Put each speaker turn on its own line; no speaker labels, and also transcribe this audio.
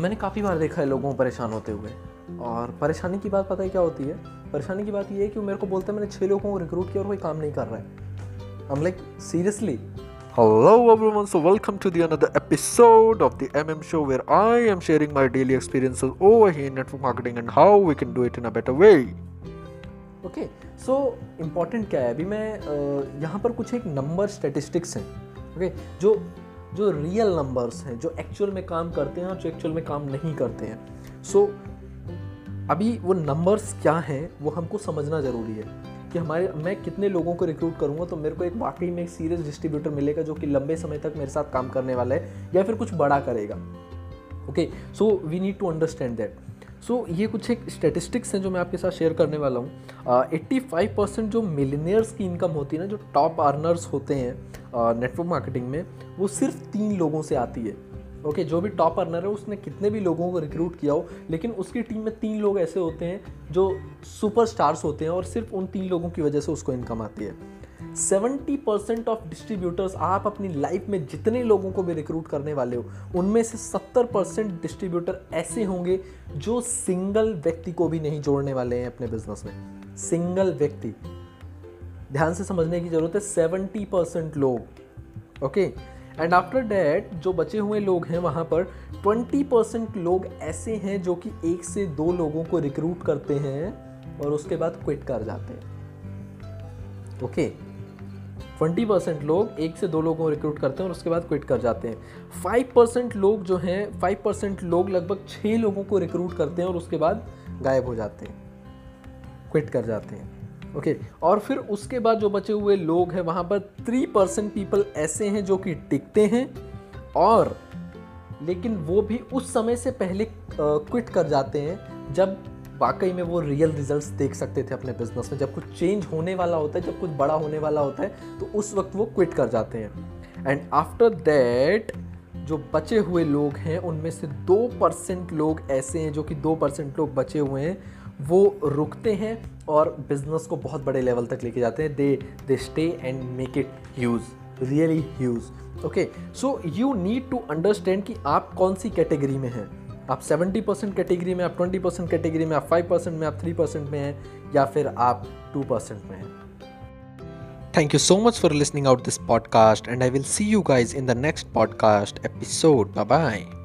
मैंने काफ़ी बार देखा है लोगों को परेशान होते हुए। और परेशानी की बात पता ही क्या होती है? परेशानी की बात ये है कि वो मेरे को बोलते हैं मैंने छः लोगों को रिक्रूट किया और कोई काम नहीं कर रहा है। हम like seriously
hello everyone so welcome to the another episode of the MM show where I am sharing my daily experiences over here network marketing and how we can do it in a better way
okay so important क्या है? अभी मैं uh, यहाँ पर कुछ एक number statistics हैं okay जो जो रियल नंबर्स हैं जो एक्चुअल में काम करते हैं और जो एक्चुअल में काम नहीं करते हैं। सो so, अभी वो नंबर्स क्या हैं वो हमको समझना ज़रूरी है कि हमारे मैं कितने लोगों को रिक्रूट करूँगा तो मेरे को एक वाकई में एक सीरियस डिस्ट्रीब्यूटर मिलेगा जो कि लंबे समय तक मेरे साथ काम करने वाला है या फिर कुछ बड़ा करेगा। Okay so we need to understand that so ये कुछ एक स्टेटिस्टिक्स हैं जो मैं आपके साथ शेयर करने वाला हूँ। एट्टी फाइव परसेंट जो मिलीनियर्स की इनकम होती है ना जो टॉप अर्नर्स होते हैं नेटवर्क मार्केटिंग में वो सिर्फ़ तीन लोगों से आती है। ओके okay, जो भी टॉप अर्नर है उसने कितने भी लोगों को रिक्रूट किया हो लेकिन उसकी टीम में तीन लोग ऐसे होते हैं जो सुपर स्टार्स होते हैं और सिर्फ़ उन तीन लोगों की वजह से उसको इनकम आती है। सेवेंटी परसेंट ऑफ़ डिस्ट्रीब्यूटर्स आप अपनी लाइफ में जितने लोगों को भी रिक्रूट करने वाले हो उनमें से सत्तर परसेंट डिस्ट्रीब्यूटर ऐसे होंगे जो सिंगल व्यक्ति को भी नहीं जोड़ने वाले हैं अपने बिज़नेस में। सिंगल व्यक्ति। ध्यान से समझने की ज़रूरत है सेवेंटी परसेंट लोग ओके एंड आफ्टर डैट जो बचे हुए लोग हैं वहाँ पर ट्वेंटी परसेंट लोग ऐसे हैं जो कि एक से दो लोगों को रिक्रूट करते हैं और उसके बाद क्विट कर जाते हैं ओके ट्वेंटी परसेंट लोग एक से दो लोगों को रिक्रूट करते हैं और उसके बाद क्विट कर जाते हैं। फाइव परसेंट लोग जो हैं फाइव परसेंट लोग लगभग छः लोगों को रिक्रूट करते हैं और उसके बाद गायब हो जाते हैं क्विट कर जाते हैं। ओके okay, और फिर उसके बाद जो बचे हुए लोग हैं वहाँ पर थ्री परसेंट पीपल ऐसे हैं जो कि टिकते हैं और लेकिन वो भी उस समय से पहले क्विट कर जाते हैं जब वाकई में वो रियल रिजल्ट्स देख सकते थे अपने बिज़नेस में। जब कुछ चेंज होने वाला होता है जब कुछ बड़ा होने वाला होता है तो उस वक्त वो क्विट कर जाते हैं। एंड आफ्टर दैट जो बचे हुए लोग हैं उनमें से दो परसेंट लोग ऐसे हैं जो कि दो परसेंट लोग बचे हुए हैं वो रुकते हैं और बिज़नेस को बहुत बड़े लेवल तक लेके जाते हैं they they stay and make it huge really huge okay so you need to understand कि आप कौन सी कैटेगरी में हैं आप 70 परसेंट कैटेगरी में आप 20 परसेंट कैटेगरी में आप 5 परसेंट में आप 3 परसेंट में हैं, या फिर आप 2 परसेंट में हैं
you so much for listening out this podcast, and I will see you guys in the next podcast episode. Bye bye.